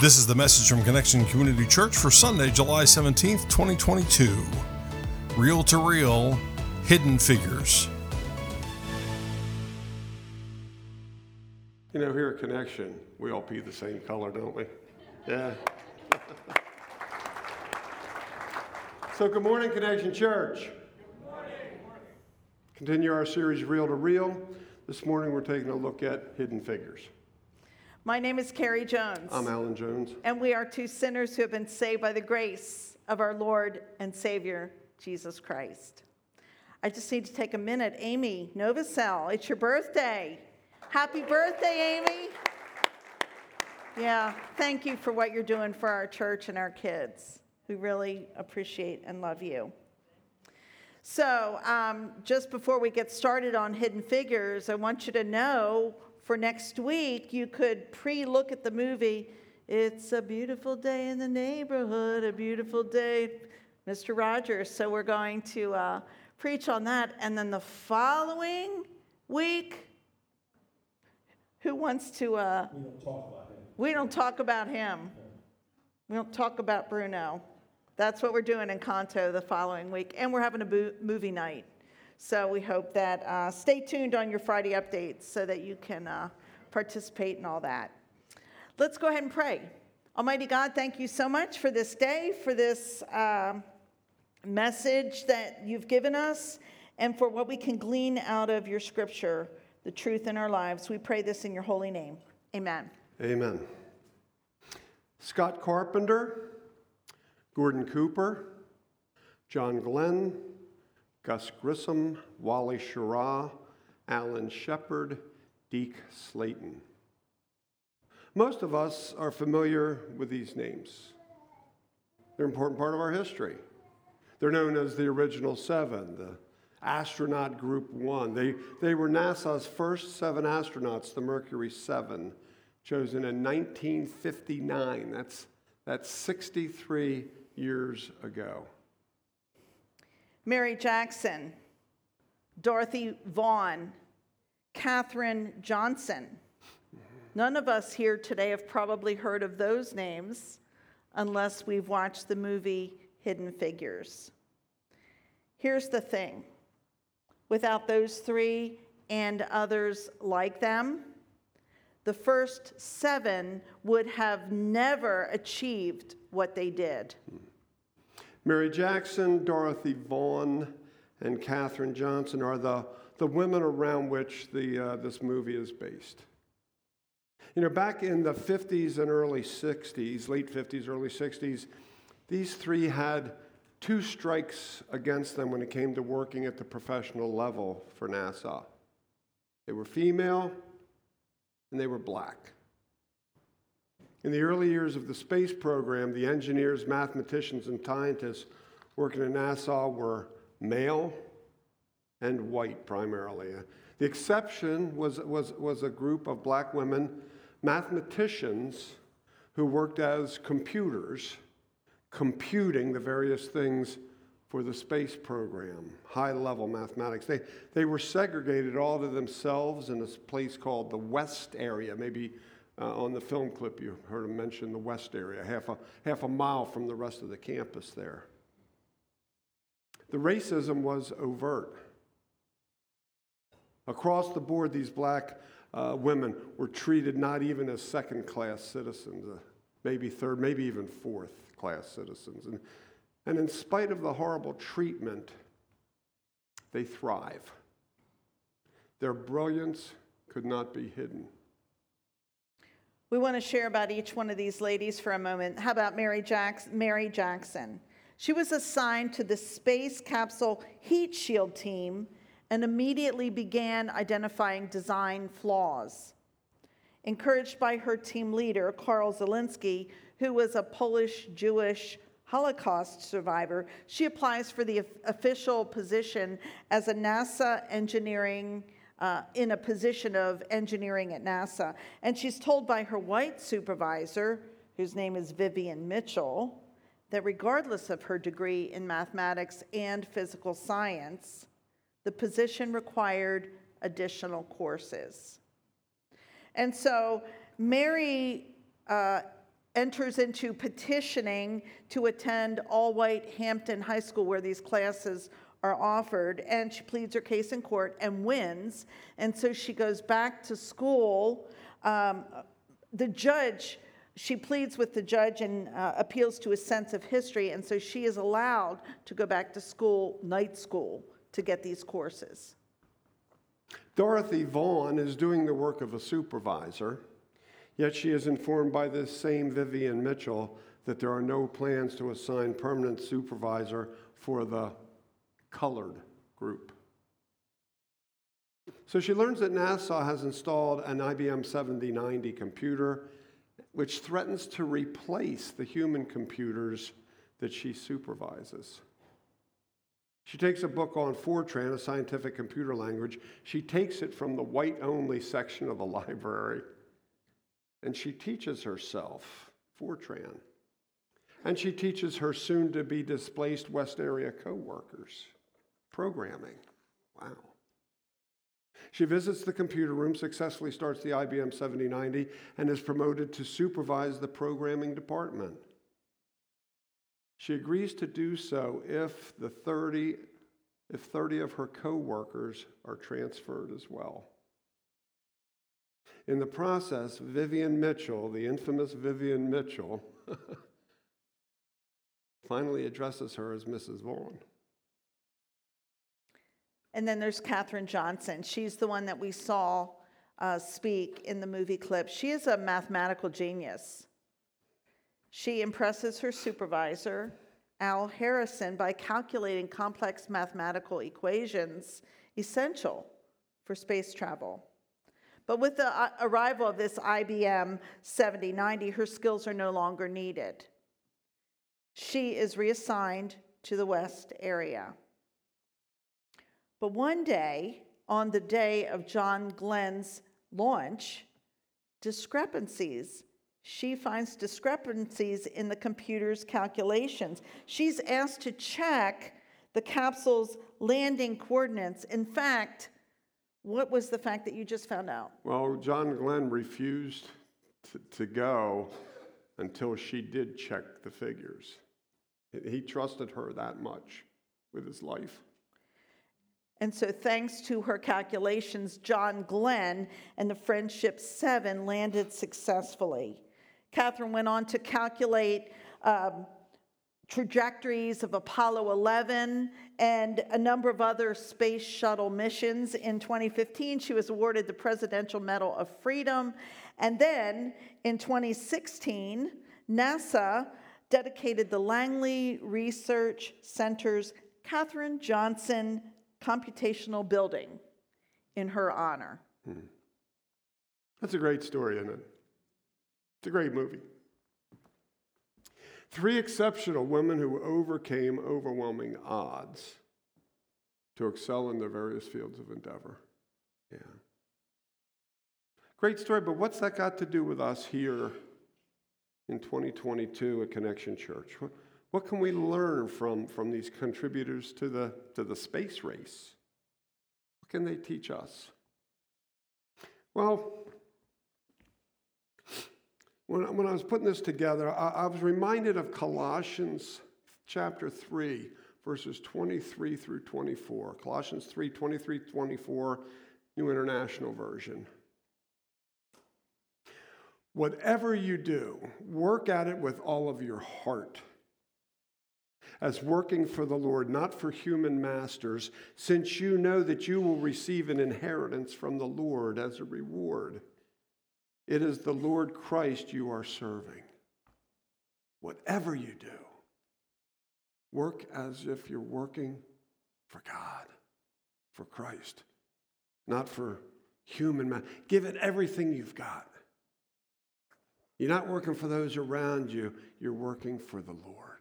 This is the message from Connection Community Church for Sunday, July 17th, 2022. Real to Real Hidden Figures. You know, here at Connection, we all pee the same color, don't we? Yeah. so, good morning, Connection Church. Good morning. Continue our series, Real to Real. This morning, we're taking a look at hidden figures. My name is Carrie Jones. I'm Alan Jones. And we are two sinners who have been saved by the grace of our Lord and Savior, Jesus Christ. I just need to take a minute. Amy Novacell, it's your birthday. Happy birthday, Amy. Yeah, thank you for what you're doing for our church and our kids. We really appreciate and love you. So, um, just before we get started on Hidden Figures, I want you to know for next week, you could pre look at the movie. It's a beautiful day in the neighborhood, a beautiful day, Mr. Rogers. So we're going to uh, preach on that. And then the following week, who wants to? Uh, we don't talk about him. We don't talk about him. We don't talk about Bruno. That's what we're doing Encanto the following week. And we're having a bo- movie night. So we hope that uh, stay tuned on your Friday updates so that you can uh, participate in all that. Let's go ahead and pray. Almighty God, thank you so much for this day, for this uh, message that you've given us, and for what we can glean out of your scripture, the truth in our lives. We pray this in your holy name. Amen. Amen. Scott Carpenter, Gordon Cooper, John Glenn, Gus Grissom, Wally Schirra, Alan Shepard, Deke Slayton. Most of us are familiar with these names. They're an important part of our history. They're known as the original seven, the astronaut group one. They, they were NASA's first seven astronauts, the Mercury 7, chosen in 1959. That's, that's 63 years ago. Mary Jackson, Dorothy Vaughan, Katherine Johnson. None of us here today have probably heard of those names unless we've watched the movie Hidden Figures. Here's the thing without those three and others like them, the first seven would have never achieved what they did. Mary Jackson, Dorothy Vaughan, and Katherine Johnson are the, the women around which the, uh, this movie is based. You know, back in the 50s and early 60s, late 50s, early 60s, these three had two strikes against them when it came to working at the professional level for NASA. They were female and they were black. In the early years of the space program, the engineers, mathematicians, and scientists working at NASA were male and white primarily. The exception was, was, was a group of black women, mathematicians, who worked as computers, computing the various things for the space program, high level mathematics. They, they were segregated all to themselves in this place called the West area, maybe uh, on the film clip, you heard him mention the west area, half a, half a mile from the rest of the campus there. The racism was overt. Across the board, these black uh, women were treated not even as second class citizens, uh, maybe third, maybe even fourth class citizens. And, and in spite of the horrible treatment, they thrive. Their brilliance could not be hidden. We want to share about each one of these ladies for a moment. How about Mary, Jackson? Mary Jackson? She was assigned to the Space Capsule Heat Shield team and immediately began identifying design flaws. Encouraged by her team leader, Karl Zielinski, who was a Polish Jewish Holocaust survivor, she applies for the official position as a NASA engineering uh, in a position of engineering at NASA. And she's told by her white supervisor, whose name is Vivian Mitchell, that regardless of her degree in mathematics and physical science, the position required additional courses. And so Mary uh, enters into petitioning to attend all white Hampton High School where these classes are offered. And she pleads her case in court and wins. And so she goes back to school. Um, the judge, she pleads with the judge and uh, appeals to a sense of history. And so she is allowed to go back to school, night school, to get these courses. Dorothy Vaughan is doing the work of a supervisor, yet she is informed by this same Vivian Mitchell that there are no plans to assign permanent supervisor for the colored group. So she learns that NASA has installed an IBM 7090 computer, which threatens to replace the human computers that she supervises. She takes a book on Fortran, a scientific computer language. She takes it from the white only section of the library and she teaches herself Fortran. And she teaches her soon to be displaced West Area co workers programming. Wow. She visits the computer room, successfully starts the IBM 7090, and is promoted to supervise the programming department. She agrees to do so if the 30 if 30 of her co-workers are transferred as well. In the process, Vivian Mitchell, the infamous Vivian Mitchell, finally addresses her as Mrs. Vaughan. And then there's Katherine Johnson. She's the one that we saw uh, speak in the movie clip. She is a mathematical genius. She impresses her supervisor, Al Harrison, by calculating complex mathematical equations essential for space travel. But with the uh, arrival of this IBM 7090, her skills are no longer needed. She is reassigned to the West area. But one day, on the day of John Glenn's launch, discrepancies she finds discrepancies in the computer's calculations. She's asked to check the capsule's landing coordinates. In fact, what was the fact that you just found out? Well, John Glenn refused to, to go until she did check the figures. He trusted her that much with his life. And so, thanks to her calculations, John Glenn and the Friendship 7 landed successfully. Katherine went on to calculate um, trajectories of Apollo 11 and a number of other space shuttle missions. In 2015, she was awarded the Presidential Medal of Freedom. And then in 2016, NASA dedicated the Langley Research Center's Katherine Johnson Computational Building in her honor. Hmm. That's a great story, isn't it? It's a great movie. Three exceptional women who overcame overwhelming odds to excel in their various fields of endeavor. Yeah. Great story, but what's that got to do with us here in 2022 at Connection Church? What, can we learn from, from these contributors to the, to the space race? What can they teach us? Well, when, when I was putting this together, I, I was reminded of Colossians chapter 3, verses 23 through 24. Colossians 3, 23, 24, New International Version. Whatever you do, work at it with all of your heart, as working for the Lord, not for human masters, since you know that you will receive an inheritance from the Lord as a reward. It is the Lord Christ you are serving. Whatever you do, work as if you're working for God, for Christ, not for human man. Give it everything you've got. You're not working for those around you, you're working for the Lord.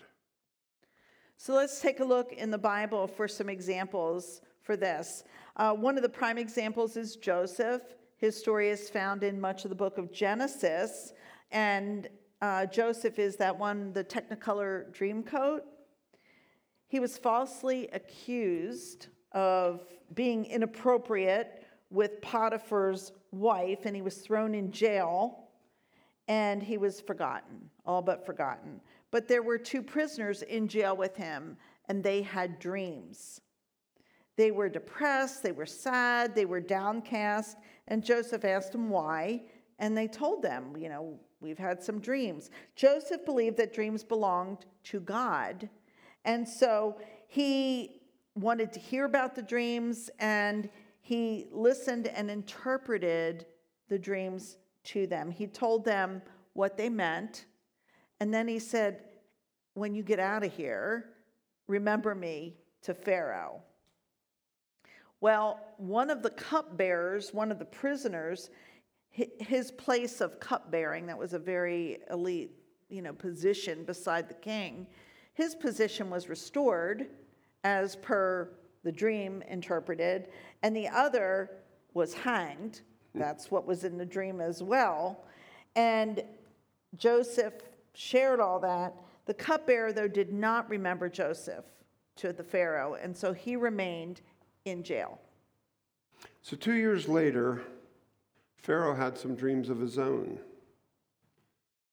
So let's take a look in the Bible for some examples for this. Uh, one of the prime examples is Joseph. His story is found in much of the book of Genesis. And uh, Joseph is that one, the Technicolor Dreamcoat. He was falsely accused of being inappropriate with Potiphar's wife, and he was thrown in jail. and he was forgotten, all but forgotten. But there were two prisoners in jail with him, and they had dreams. They were depressed, they were sad, they were downcast, and Joseph asked them why, and they told them, you know, we've had some dreams. Joseph believed that dreams belonged to God, and so he wanted to hear about the dreams and he listened and interpreted the dreams to them. He told them what they meant, and then he said, When you get out of here, remember me to Pharaoh. Well, one of the cupbearers, one of the prisoners, his place of cupbearing, that was a very elite, you know, position beside the king, his position was restored as per the dream interpreted, and the other was hanged. Hmm. That's what was in the dream as well. And Joseph shared all that. The cupbearer, though, did not remember Joseph to the Pharaoh, and so he remained in jail. So, two years later, Pharaoh had some dreams of his own.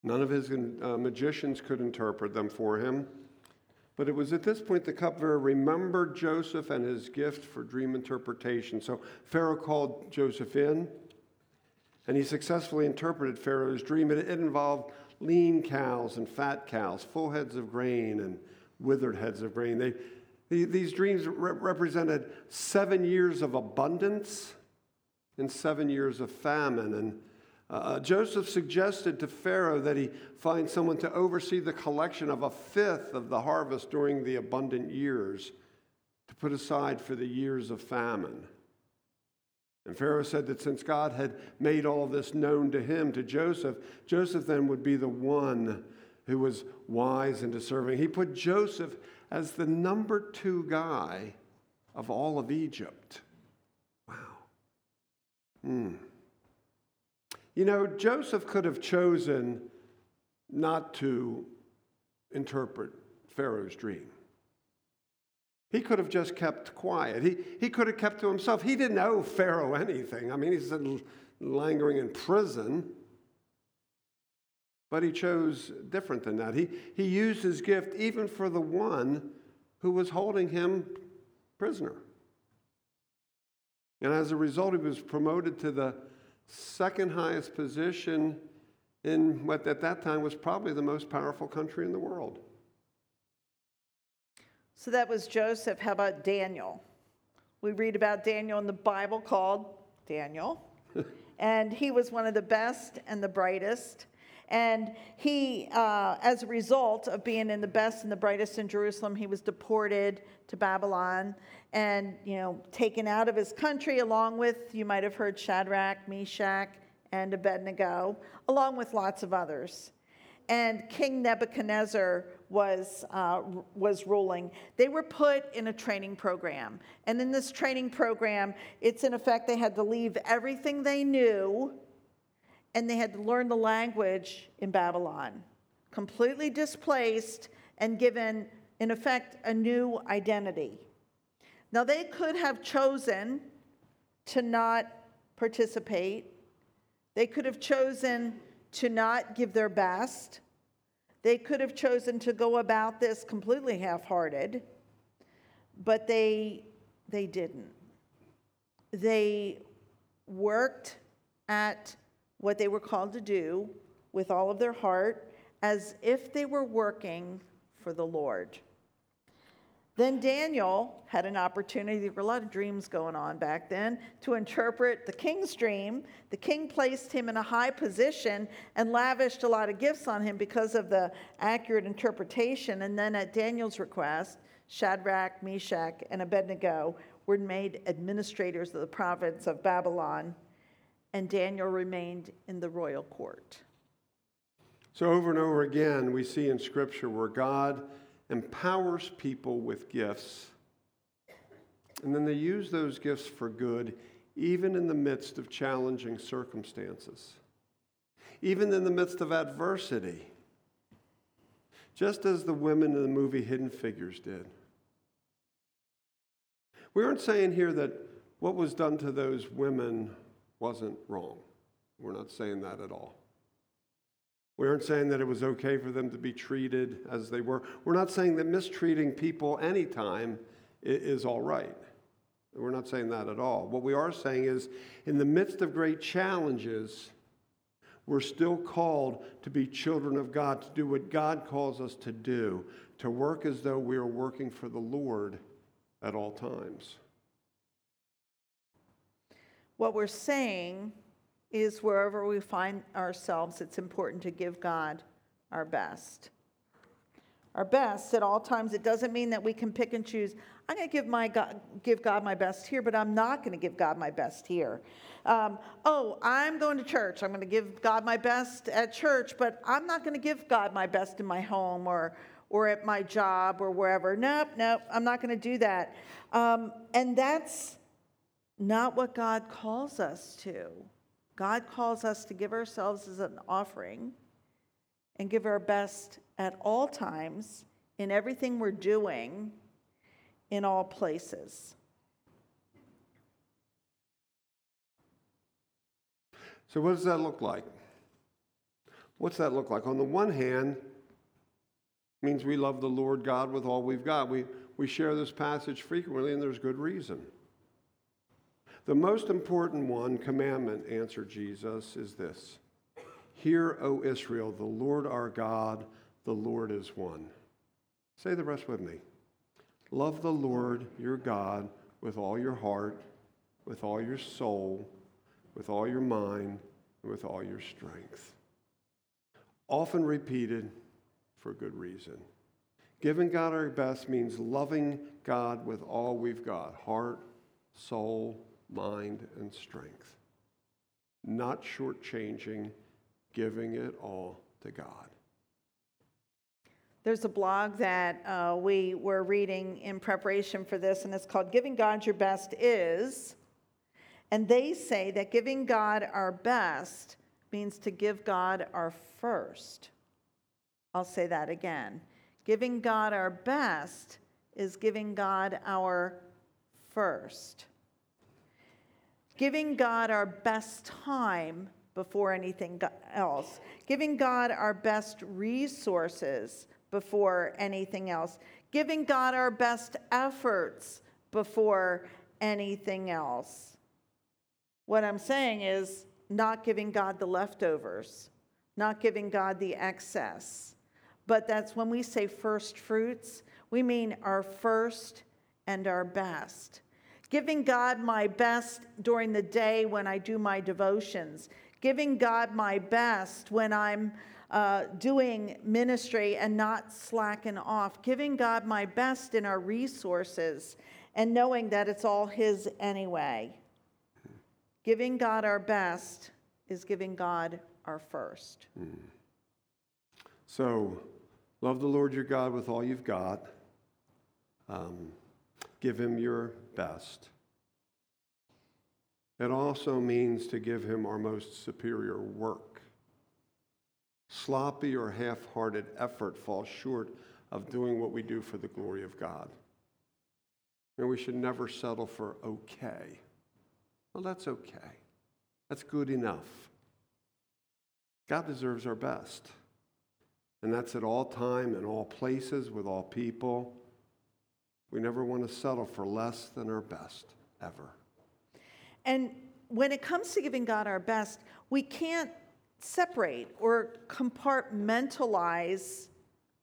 None of his uh, magicians could interpret them for him. But it was at this point the cupbearer remembered Joseph and his gift for dream interpretation. So Pharaoh called Joseph in, and he successfully interpreted Pharaoh's dream. It, it involved lean cows and fat cows, full heads of grain and withered heads of grain. They, these dreams re- represented seven years of abundance and seven years of famine. And uh, Joseph suggested to Pharaoh that he find someone to oversee the collection of a fifth of the harvest during the abundant years to put aside for the years of famine. And Pharaoh said that since God had made all this known to him, to Joseph, Joseph then would be the one who was wise and deserving. He put Joseph as the number two guy of all of Egypt. Wow. Hmm. You know, Joseph could have chosen not to interpret Pharaoh's dream. He could have just kept quiet. He, he could have kept to himself. He didn't owe Pharaoh anything. I mean, he's languishing in prison. But he chose different than that. He, he used his gift even for the one who was holding him prisoner. And as a result, he was promoted to the second highest position in what at that time was probably the most powerful country in the world. So that was Joseph. How about Daniel? We read about Daniel in the Bible called Daniel. and he was one of the best and the brightest. And he, uh, as a result of being in the best and the brightest in Jerusalem, he was deported to Babylon and, you know, taken out of his country along with, you might have heard Shadrach, Meshach, and Abednego, along with lots of others. And King Nebuchadnezzar was, uh, was ruling. They were put in a training program. And in this training program, it's in effect they had to leave everything they knew and they had to learn the language in Babylon, completely displaced and given, in effect, a new identity. Now, they could have chosen to not participate, they could have chosen to not give their best, they could have chosen to go about this completely half hearted, but they, they didn't. They worked at what they were called to do with all of their heart as if they were working for the Lord. Then Daniel had an opportunity, there were a lot of dreams going on back then, to interpret the king's dream. The king placed him in a high position and lavished a lot of gifts on him because of the accurate interpretation. And then, at Daniel's request, Shadrach, Meshach, and Abednego were made administrators of the province of Babylon and Daniel remained in the royal court. So, over and over again, we see in Scripture where God empowers people with gifts, and then they use those gifts for good, even in the midst of challenging circumstances, even in the midst of adversity, just as the women in the movie Hidden Figures did. We aren't saying here that what was done to those women wasn't wrong. We're not saying that at all. We aren't saying that it was okay for them to be treated as they were. We're not saying that mistreating people anytime is all right. We're not saying that at all. What we are saying is, in the midst of great challenges, we're still called to be children of God, to do what God calls us to do, to work as though we are working for the Lord at all times. What we're saying is wherever we find ourselves, it's important to give God our best. Our best at all times. It doesn't mean that we can pick and choose. I'm going to give, my God, give God my best here, but I'm not going to give God my best here. Um, oh, I'm going to church. I'm going to give God my best at church, but I'm not going to give God my best in my home or, or at my job or wherever. Nope, nope, I'm not going to do that. Um, and that's not what God calls us to. God calls us to give ourselves as an offering and give our best at all times in everything we're doing in all places. So, what does that look like? What's that look like? On the one hand, it means we love the Lord God with all we've got. We, we share this passage frequently, and there's good reason. The most important one, commandment, answered Jesus, is this Hear, O Israel, the Lord our God, the Lord is one. Say the rest with me. Love the Lord your God with all your heart, with all your soul, with all your mind, and with all your strength. Often repeated for good reason. Giving God our best means loving God with all we've got heart, soul, mind, and strength. Not shortchanging, giving it all to God. There's a blog that uh, we were reading in preparation for this, and it's called Giving God Your Best Is. And they say that giving God our best means to give God our first. I'll say that again. Giving God our best is giving God our first. Giving God our best time before anything else. Giving God our best resources before anything else. Giving God our best efforts before anything else. What I'm saying is not giving God the leftovers, not giving God the excess. But that's when we say first fruits, we mean our first and our best. Giving God my best during the day when I do my devotions. Giving God my best when I'm uh, doing ministry and not slacking off. Giving God my best in our resources and knowing that it's all His anyway. Giving God our best is giving God our first. Mm. So, love the Lord your God with all you've got. Um, give him your best. It also means to give him our most superior work. Sloppy or half hearted effort falls short of doing what we do for the glory of God. And we should never settle for okay. Well, that's okay. That's good enough. God deserves our best. And that's at all time, in all places, with all people. We never want to settle for less than our best, ever. And when it comes to giving God our best, we can't separate or compartmentalize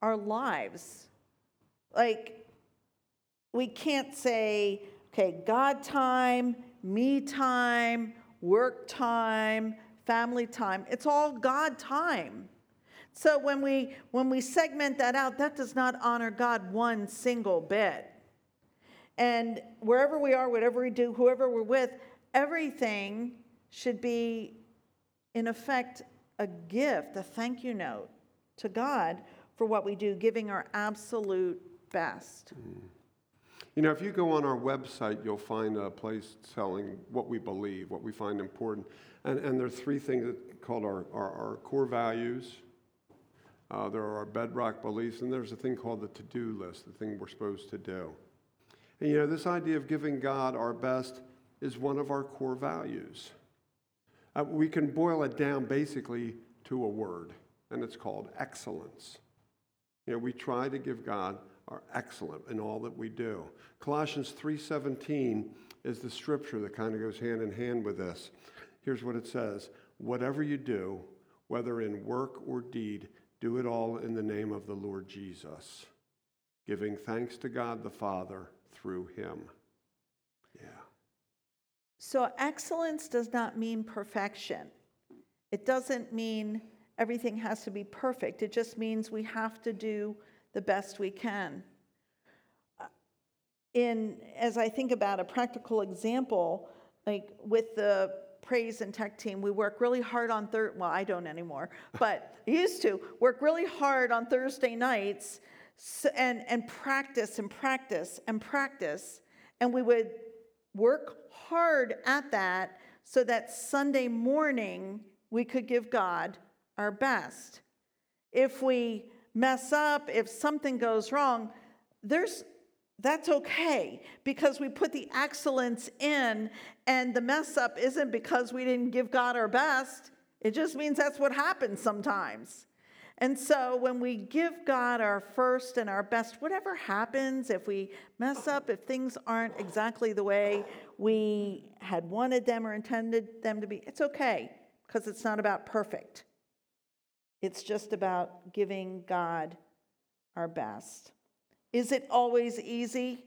our lives. Like, we can't say, okay, God time, me time, work time, family time. It's all God time. So when we when we segment that out, that does not honor God one single bit. And wherever we are, whatever we do, whoever we're with, everything should be in effect a gift, a thank you note to God for what we do, giving our absolute best. Mm. You know, if you go on our website, you'll find a place telling what we believe, what we find important. And, and there are three things that called our, our, our core values. Uh, there are our bedrock beliefs, and there's a thing called the to do list, the thing we're supposed to do. And you know, this idea of giving God our best is one of our core values. Uh, we can boil it down basically to a word and it's called excellence. You know, we try to give God our excellent in all that we do. Colossians 3:17 is the scripture that kind of goes hand in hand with this. Here's what it says: Whatever you do, whether in work or deed, do it all in the name of the Lord Jesus, giving thanks to God the Father through him. Yeah. So, excellence does not mean perfection. It doesn't mean everything has to be perfect. It just means we have to do the best we can. Uh, in, as I think about a practical example, like with the praise and tech team, we work really hard on third. Well, I don't anymore, but I used to work really hard on Thursday nights and and practice and practice and practice, and we would work hard at that so that Sunday morning we could give God our best. If we mess up, if something goes wrong, there's that's okay because we put the excellence in and the mess up isn't because we didn't give God our best. It just means that's what happens sometimes. And so when we give God our first and our best, whatever happens, if we mess up, if things aren't exactly the way we had wanted them or intended them to be, it's okay because it's not about perfect. It's just about giving God our best. Is it always easy?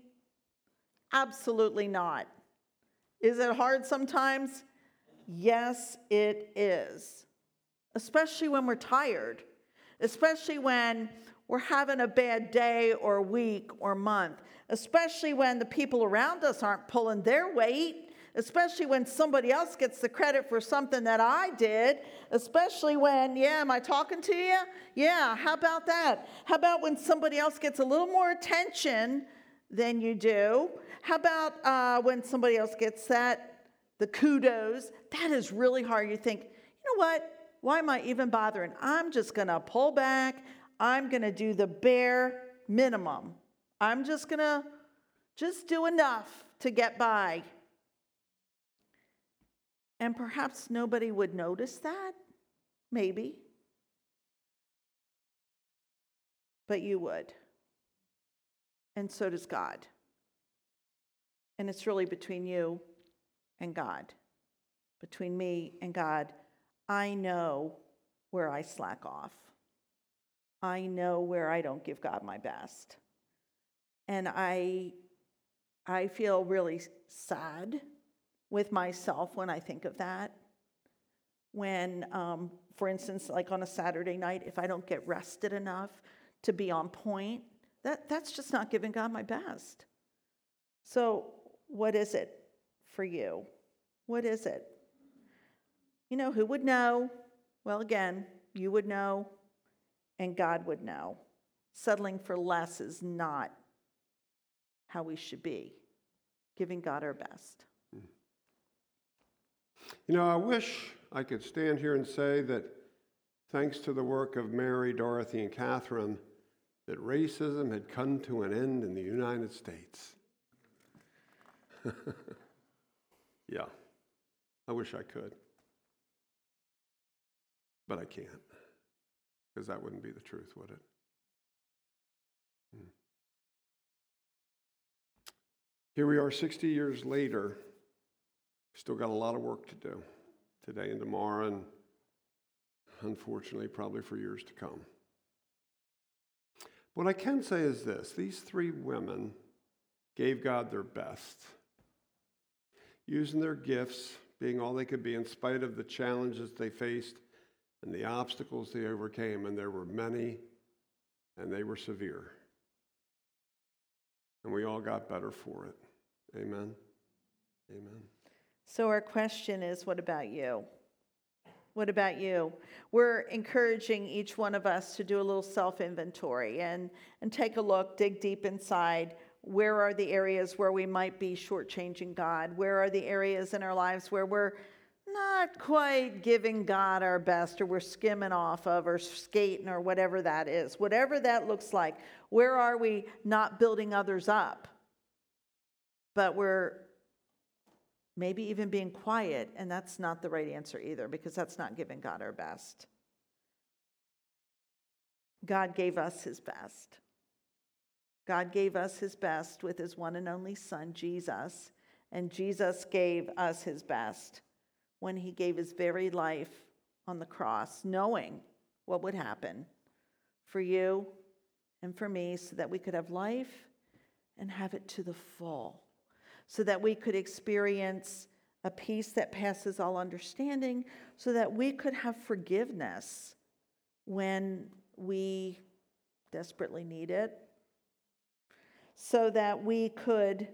Absolutely not. Is it hard sometimes? Yes, it is. Especially when we're tired, especially when we're having a bad day or week or month, especially when the people around us aren't pulling their weight especially when somebody else gets the credit for something that I did, especially when, yeah, am I talking to you? Yeah, how about that? How about when somebody else gets a little more attention than you do? How about uh, when somebody else gets that, the kudos? That is really hard. You think, you know what? Why am I even bothering? I'm just going to pull back. I'm going to do the bare minimum. I'm just going to just do enough to get by. And perhaps nobody would notice that, maybe. But you would. And so does God. And it's really between you and God, between me and God. I know where I slack off. I know where I don't give God my best. And I, I feel really sad with myself when I think of that. When, um, for instance, like on a Saturday night, if I don't get rested enough to be on point, that, that's just not giving God my best. So, what is it for you? What is it? You know, who would know? Well, again, you would know, and God would know. Settling for less is not how we should be, giving God our best. You know, I wish I could stand here and say that thanks to the work of Mary, Dorothy, and Katherine, that racism had come to an end in the United States. yeah, I wish I could. But I can't, because that wouldn't be the truth, would it? Hmm. Here we are 60 years later Still got a lot of work to do today and tomorrow, and unfortunately, probably for years to come. What I can say is this these three women gave God their best, using their gifts, being all they could be, in spite of the challenges they faced and the obstacles they overcame, and there were many, and they were severe. And we all got better for it. Amen. Amen. So, our question is what about you? What about you? We're encouraging each one of us to do a little self inventory and, and take a look, dig deep inside. Where are the areas where we might be shortchanging God? Where are the areas in our lives where we're not quite giving God our best or we're skimming off of or skating or whatever that is? Whatever that looks like, where are we not building others up? But we're maybe even being quiet, and that's not the right answer either because that's not giving God our best. God gave us his best. God gave us his best with his one and only Son, Jesus, and Jesus gave us his best when he gave his very life on the cross, knowing what would happen for you and for me so that we could have life and have it to the full, so that we could experience a peace that passes all understanding, so that we could have forgiveness when we desperately need it, so that we could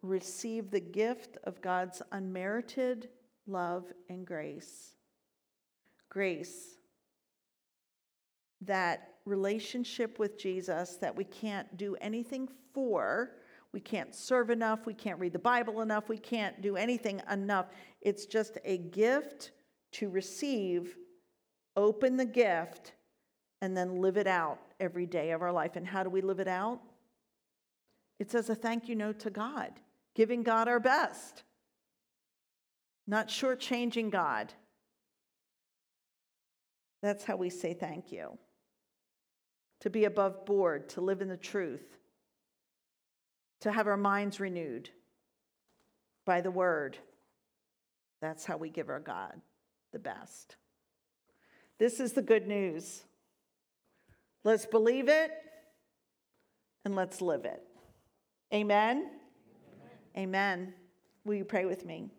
receive the gift of God's unmerited love and grace. Grace, that relationship with Jesus that we can't do anything for. We can't serve enough. We can't read the Bible enough. We can't do anything enough. It's just a gift to receive, open the gift, and then live it out every day of our life. And how do we live it out? It's as a thank you note to God, giving God our best, not shortchanging God. That's how we say thank you to be above board, to live in the truth, to have our minds renewed by the word. That's how we give our God the best. This is the good news. Let's believe it and let's live it. Amen. Amen. Amen. Will you pray with me?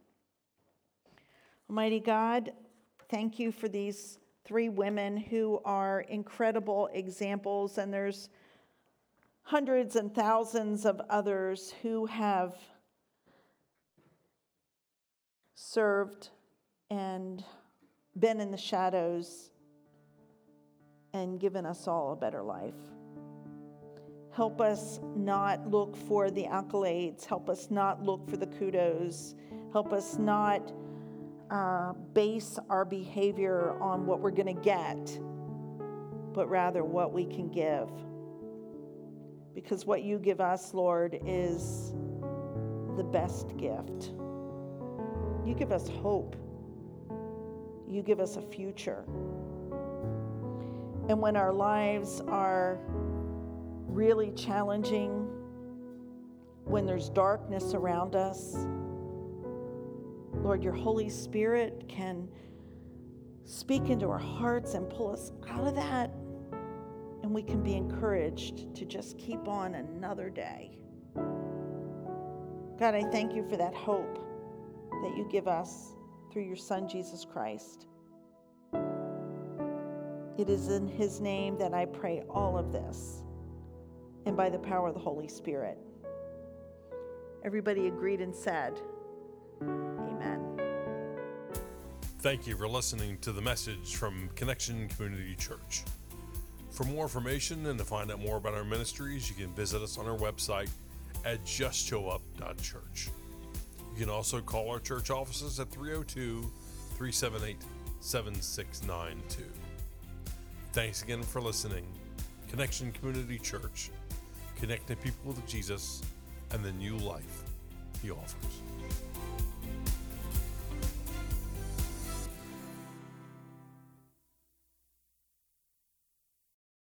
Almighty God, thank you for these three women who are incredible examples, and there's hundreds and thousands of others who have served and been in the shadows and given us all a better life. Help us not look for the accolades. Help us not look for the kudos. Help us not uh, base our behavior on what we're going to get, but rather what we can give. Because what you give us, Lord, is the best gift. You give us hope, you give us a future. And when our lives are really challenging, when there's darkness around us, Lord, your Holy Spirit can speak into our hearts and pull us out of that. And we can be encouraged to just keep on another day. God, I thank you for that hope that you give us through your Son, Jesus Christ. It is in his name that I pray all of this, and by the power of the Holy Spirit. Everybody agreed and said, Thank you for listening to the message from Connection Community Church. For more information and to find out more about our ministries, you can visit us on our website at justshowup.church. You can also call our church offices at 302 378 7692. Thanks again for listening. Connection Community Church, connecting people with Jesus and the new life he offers.